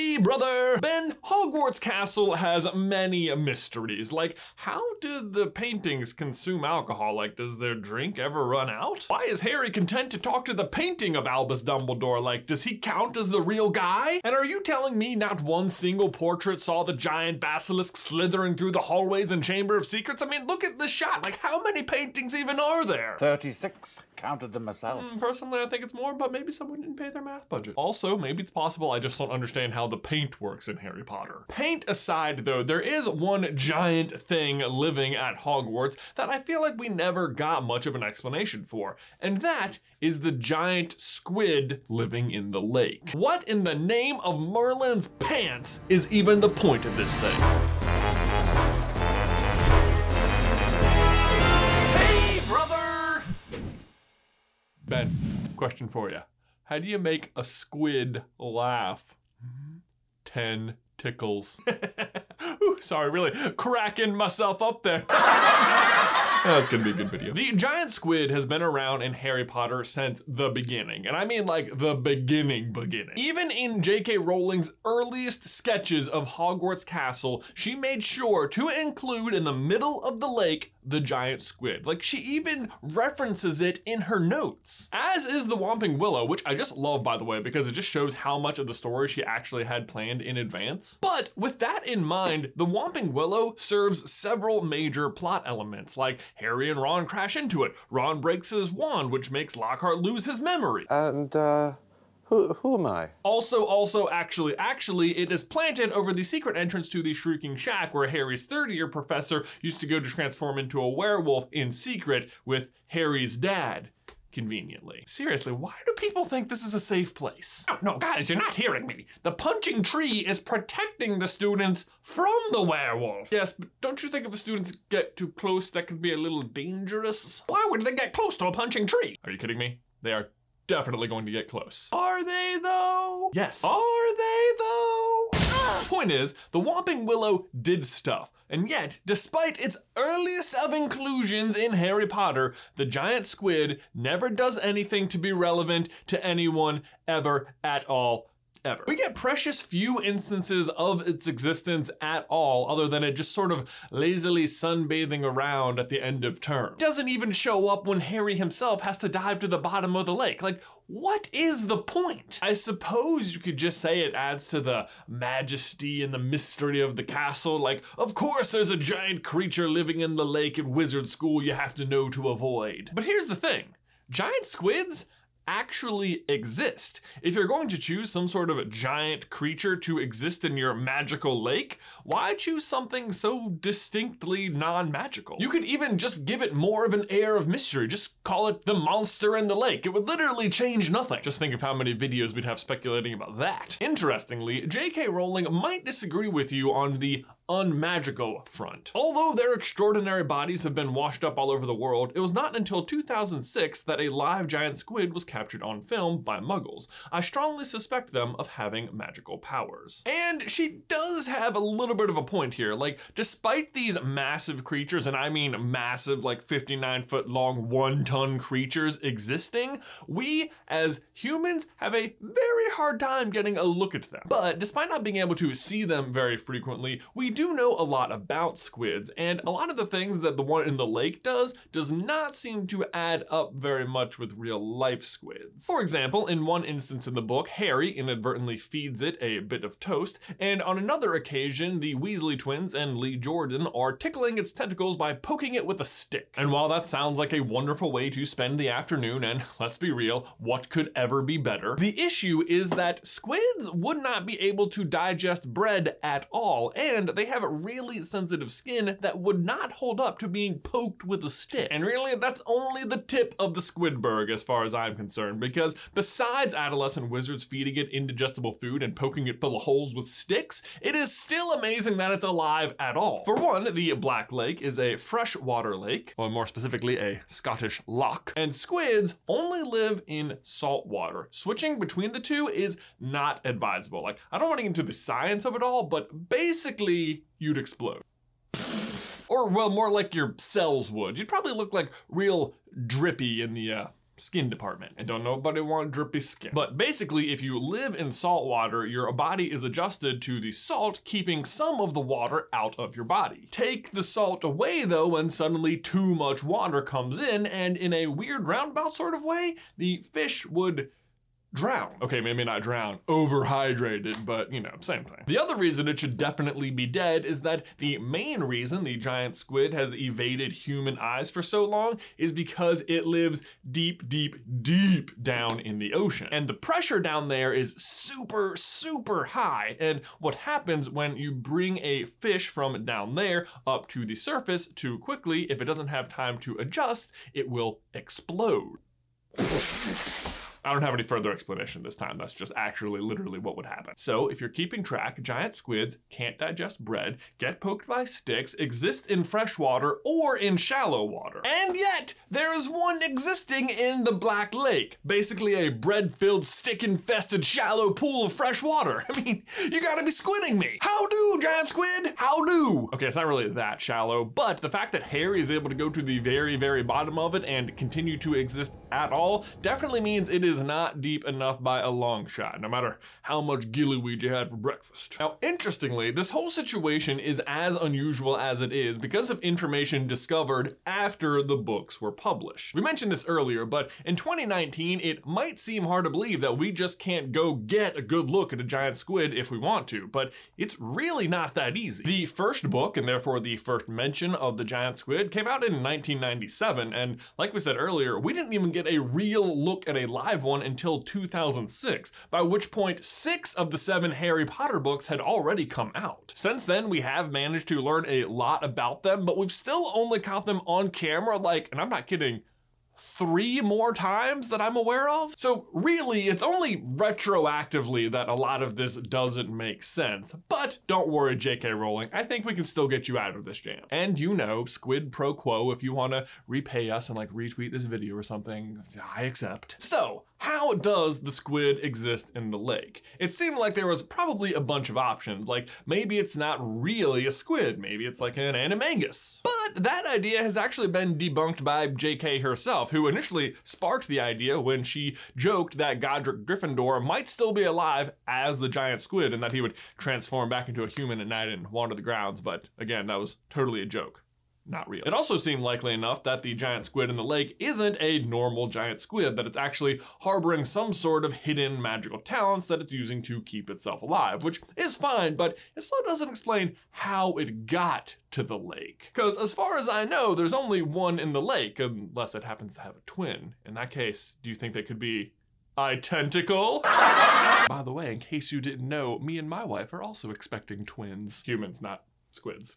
Hey, brother! Ben, Hogwarts Castle has many mysteries. Like, how do the paintings consume alcohol? Like, does their drink ever run out? Why is Harry content to talk to the painting of Albus Dumbledore? Like, does he count as the real guy? And are you telling me not one single portrait saw the giant basilisk slithering through the hallways and Chamber of Secrets? I mean, look at the shot. Like, how many paintings even are there? 36. Counted them myself. Mm, Personally, I think it's more, but maybe someone didn't pay their math budget. Also, maybe it's possible I just don't understand how the paint works in Harry Potter. Paint aside, though, there is one giant thing living at Hogwarts that I feel like we never got much of an explanation for, and that is the giant squid living in the lake. What in the name of Merlin's pants is even the point of this thing? Hey, brother! Ben, question for you. How do you make a squid laugh? 10 tickles. Ooh, sorry, really cracking myself up there. That's gonna be a good video. The giant squid has been around in Harry Potter since the beginning, and I mean like the beginning, beginning. Even in J.K. Rowling's earliest sketches of Hogwarts Castle, she made sure to include in the middle of the lake the giant squid. Like she even references it in her notes. As is the Whomping Willow, which I just love by the way, because it just shows how much of the story she actually had planned in advance. But with that in mind, the Whomping Willow serves several major plot elements, like Harry and Ron crash into it. Ron breaks his wand, which makes Lockhart lose his memory. And, uh, who, who am I? Also, also, actually, actually, it is planted over the secret entrance to the Shrieking Shack where Harry's third year professor used to go to transform into a werewolf in secret with Harry's dad. Conveniently. Seriously, why do people think this is a safe place? No, no, guys, you're not hearing me. The punching tree is protecting the students from the werewolf. Yes, but don't you think if the students get too close, that could be a little dangerous? Why would they get close to a punching tree? Are you kidding me? They are definitely going to get close. Are they though? Yes. Are? Point is, the Whomping Willow did stuff, and yet, despite its earliest of inclusions in Harry Potter, the giant squid never does anything to be relevant to anyone ever at all. Ever. We get precious few instances of its existence at all, other than it just sort of lazily sunbathing around at the end of term. It doesn't even show up when Harry himself has to dive to the bottom of the lake. Like, what is the point? I suppose you could just say it adds to the majesty and the mystery of the castle. Like, of course, there's a giant creature living in the lake at wizard school you have to know to avoid. But here's the thing giant squids actually exist. If you're going to choose some sort of giant creature to exist in your magical lake, why choose something so distinctly non magical? You could even just give it more of an air of mystery. Just call it the monster in the lake. It would literally change nothing. Just think of how many videos we'd have speculating about that. Interestingly, J.K. Rowling might disagree with you on the unmagical front. Although their extraordinary bodies have been washed up all over the world, it was not until 2006 that a live giant squid was captured on film by muggles. I strongly suspect them of having magical powers. And she does have a little bit of a point here. Like, despite these massive creatures, and I mean massive, like 59 foot long, one ton creatures existing, we as humans have a very hard time getting a look at them. But despite not being able to see them very frequently, we do know a lot about squids, and a lot of the things that the one in the lake does does not seem to add up very much with real life squids. For example, in one instance in the book, Harry inadvertently feeds it a bit of toast, and on another occasion, the Weasley twins and Lee Jordan are tickling its tentacles by poking it with a stick. And while that sounds like a wonderful way to spend the afternoon, and let's be real, what could ever be better? The issue is that squids would not be able to digest bread at all, and they have really sensitive skin that would not hold up to being poked with a stick. And really, that's only the tip of the squidberg as far as I'm concerned, because besides adolescent wizards feeding it indigestible food and poking it full of holes with sticks, it is still amazing that it's alive at all. For one, the Black Lake is a freshwater lake, or more specifically, a Scottish loch, and squids only live in salt water. Switching between the two is not advisable. Like, I don't want to get into the science of it all, but basically, you'd explode. Or, well, more like your cells would. You'd probably look like real drippy in the uh, skin department. And don't nobody want drippy skin. But basically, if you live in salt water, your body is adjusted to the salt, keeping some of the water out of your body. Take the salt away though, when suddenly too much water comes in, and in a weird roundabout sort of way, the fish would drown. Okay, maybe not drown, overhydrated, but you know, same thing. The other reason it should definitely be dead is that the main reason the giant squid has evaded human eyes for so long is because it lives deep, deep, deep down in the ocean. And the pressure down there is super, super high. And what happens when you bring a fish from down there up to the surface too quickly, if it doesn't have time to adjust, it will explode. I don't have any further explanation this time. That's just actually literally what would happen. So, if you're keeping track, giant squids can't digest bread, get poked by sticks, exist in fresh water or in shallow water. And yet, there is one existing in the Black Lake. Basically, a bread filled, stick infested, shallow pool of fresh water. I mean, you gotta be squidding me. How do, giant squid? Okay, it's not really that shallow, but the fact that Harry is able to go to the very, very bottom of it and continue to exist at all definitely means it is not deep enough by a long shot, no matter how much gillyweed you had for breakfast. Now, interestingly, this whole situation is as unusual as it is because of information discovered after the books were published. We mentioned this earlier, but in 2019, it might seem hard to believe that we just can't go get a good look at a giant squid if we want to, but it's really not that easy. The first book, and therefore the first mention of the giant squid, came out in 1997, and like we said earlier, we didn't even get a real look at a live one until 2006, by which point six of the seven Harry Potter books had already come out. Since then, we have managed to learn a lot about them, but we've still only caught them on camera, like, and I'm not kidding, three more times that I'm aware of. So really, it's only retroactively that a lot of this doesn't make sense. But don't worry, JK Rowling, I think we can still get you out of this jam. And you know, squid pro quo, if you want to repay us and like retweet this video or something, I accept. So, how does the squid exist in the lake? It seemed like there was probably a bunch of options, like maybe it's not really a squid, maybe it's like an animagus. But that idea has actually been debunked by JK herself, who initially sparked the idea when she joked that Godric Gryffindor might still be alive as the giant squid and that he would transform back into a human at night and wander the grounds, but again, that was totally a joke not real. It also seemed likely enough that the giant squid in the lake isn't a normal giant squid, that it's actually harboring some sort of hidden magical talents that it's using to keep itself alive, which is fine, but it still doesn't explain how it got to the lake. Because as far as I know, there's only one in the lake, unless it happens to have a twin. In that case, do you think they could be identical? By the way, in case you didn't know, me and my wife are also expecting twins. Humans, not squids.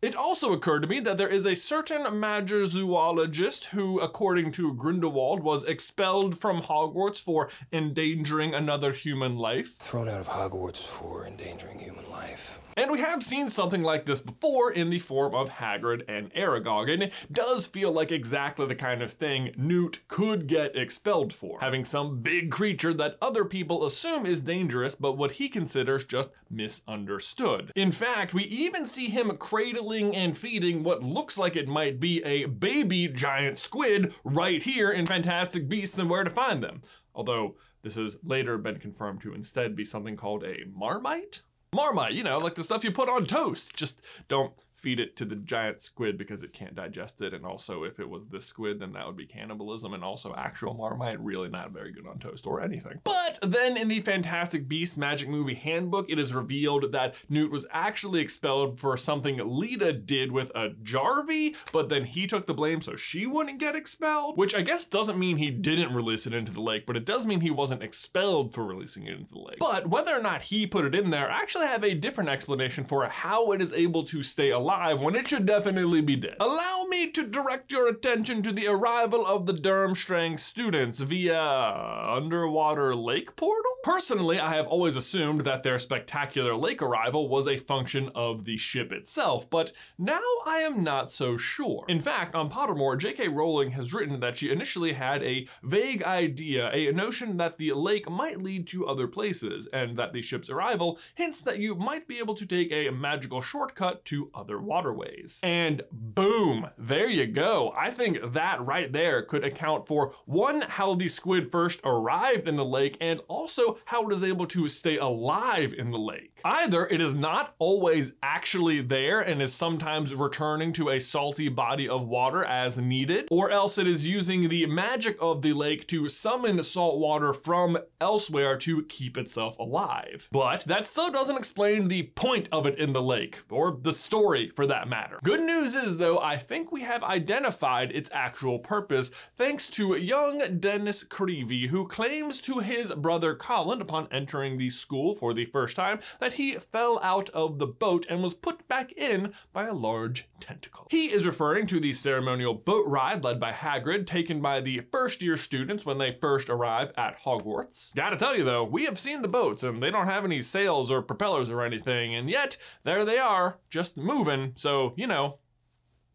It also occurred to me that there is a certain major magizoologist who, according to Grindelwald, was expelled from Hogwarts for endangering another human life. Thrown out of Hogwarts for endangering human life. And we have seen something like this before in the form of Hagrid and Aragog, and it does feel like exactly the kind of thing Newt could get expelled for, having some big creature that other people assume is dangerous, but what he considers just misunderstood. In fact, we even see him cradling and feeding what looks like it might be a baby giant squid right here in Fantastic Beasts and Where to Find Them. Although this has later been confirmed to instead be something called a marmite? Marmite, you know, like the stuff you put on toast. Just don't feed it to the giant squid because it can't digest it. And also, if it was this squid, then that would be cannibalism. And also, actual Marmite, really not very good on toast or anything. But then in the Fantastic Beasts Magic Movie Handbook, it is revealed that Newt was actually expelled for something Leta did with a Jarvey, but then he took the blame so she wouldn't get expelled. Which I guess doesn't mean he didn't release it into the lake, but it does mean he wasn't expelled for releasing it into the lake. But whether or not he put it in there, I actually have a different explanation for how it is able to stay alive alive when it should definitely be dead. Allow me to direct your attention to the arrival of the Durmstrang students via underwater lake portal? Personally, I have always assumed that their spectacular lake arrival was a function of the ship itself, but now I am not so sure. In fact, on Pottermore, J.K. Rowling has written that she initially had a vague idea, a notion that the lake might lead to other places, and that the ship's arrival hints that you might be able to take a magical shortcut to other waterways. And boom, there you go. I think that right there could account for one, how the squid first arrived in the lake, and also how it is able to stay alive in the lake. Either it is not always actually there and is sometimes returning to a salty body of water as needed, or else it is using the magic of the lake to summon salt water from elsewhere to keep itself alive. But that still doesn't explain the point of it in the lake, or the story for that matter. Good news is, though, I think we have identified its actual purpose thanks to young Dennis Creevey, who claims to his brother Colin upon entering the school for the first time that he fell out of the boat and was put back in by a large tentacle. He is referring to the ceremonial boat ride led by Hagrid, taken by the first year students when they first arrive at Hogwarts. Gotta tell you though, we have seen the boats and they don't have any sails or propellers or anything, and yet there they are, just moving, so you know,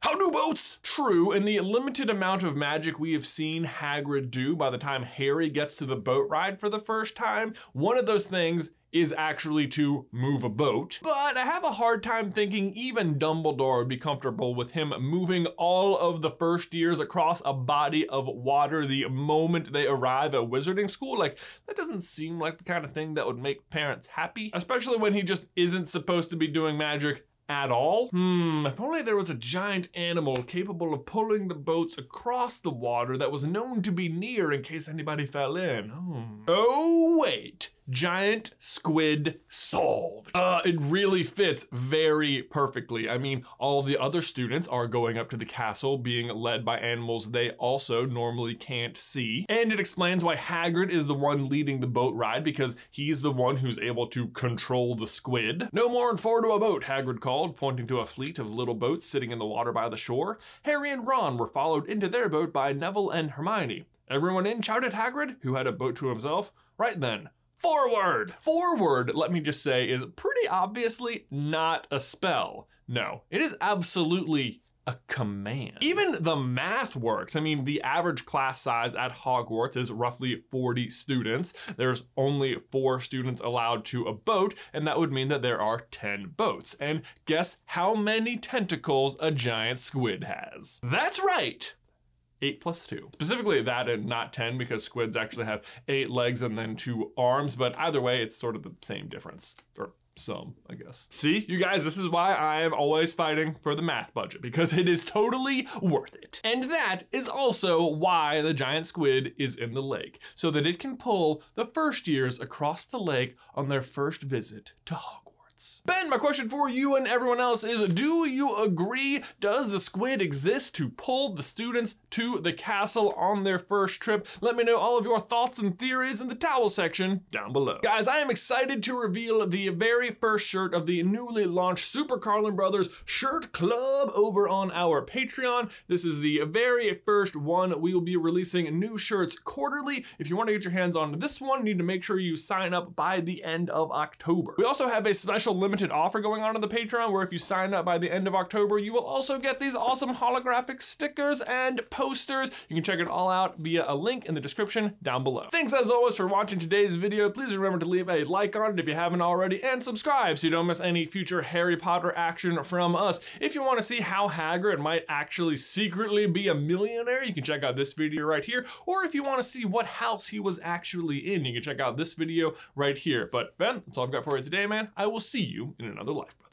how do boats? True, in the limited amount of magic we have seen Hagrid do by the time Harry gets to the boat ride for the first time, one of those things is actually to move a boat. But I have a hard time thinking even Dumbledore would be comfortable with him moving all of the first years across a body of water the moment they arrive at wizarding school. Like, that doesn't seem like the kind of thing that would make parents happy, especially when he just isn't supposed to be doing magic at all? Hmm, if only there was a giant animal capable of pulling the boats across the water that was known to be near in case anybody fell in. Hmm. Oh, wait giant squid solved. Uh, it really fits very perfectly. I mean, all the other students are going up to the castle being led by animals they also normally can't see. And it explains why Hagrid is the one leading the boat ride because he's the one who's able to control the squid. No more and four to a boat, Hagrid called, pointing to a fleet of little boats sitting in the water by the shore. Harry and Ron were followed into their boat by Neville and Hermione. Everyone in, shouted Hagrid, who had a boat to himself. Right then, Forward! Forward, let me just say, is pretty obviously not a spell. No, it is absolutely a command. Even the math works. I mean, the average class size at Hogwarts is roughly 40 students. There's only four students allowed to a boat, and that would mean that there are 10 boats. And guess how many tentacles a giant squid has? That's right! 8 plus 2. Specifically that and not 10 because squids actually have 8 legs and then 2 arms, but either way, it's sort of the same difference. Or some, I guess. See, you guys, this is why I am always fighting for the math budget because it is totally worth it. And that is also why the giant squid is in the lake, so that it can pull the first years across the lake on their first visit to Hogwarts. Ben, my question for you and everyone else is Do you agree? Does the squid exist to pull the students to the castle on their first trip? Let me know all of your thoughts and theories in the towel section down below. Guys, I am excited to reveal the very first shirt of the newly launched Super Carlin Brothers Shirt Club over on our Patreon. This is the very first one. We will be releasing new shirts quarterly. If you want to get your hands on this one, you need to make sure you sign up by the end of October. We also have a special special limited offer going on in the Patreon where if you sign up by the end of October, you will also get these awesome holographic stickers and posters. You can check it all out via a link in the description down below. Thanks as always for watching today's video. Please remember to leave a like on it if you haven't already and subscribe so you don't miss any future Harry Potter action from us. If you want to see how Hagrid might actually secretly be a millionaire, you can check out this video right here. Or if you want to see what house he was actually in, you can check out this video right here. But Ben, that's all I've got for you today, man. I will see you in another life, brother.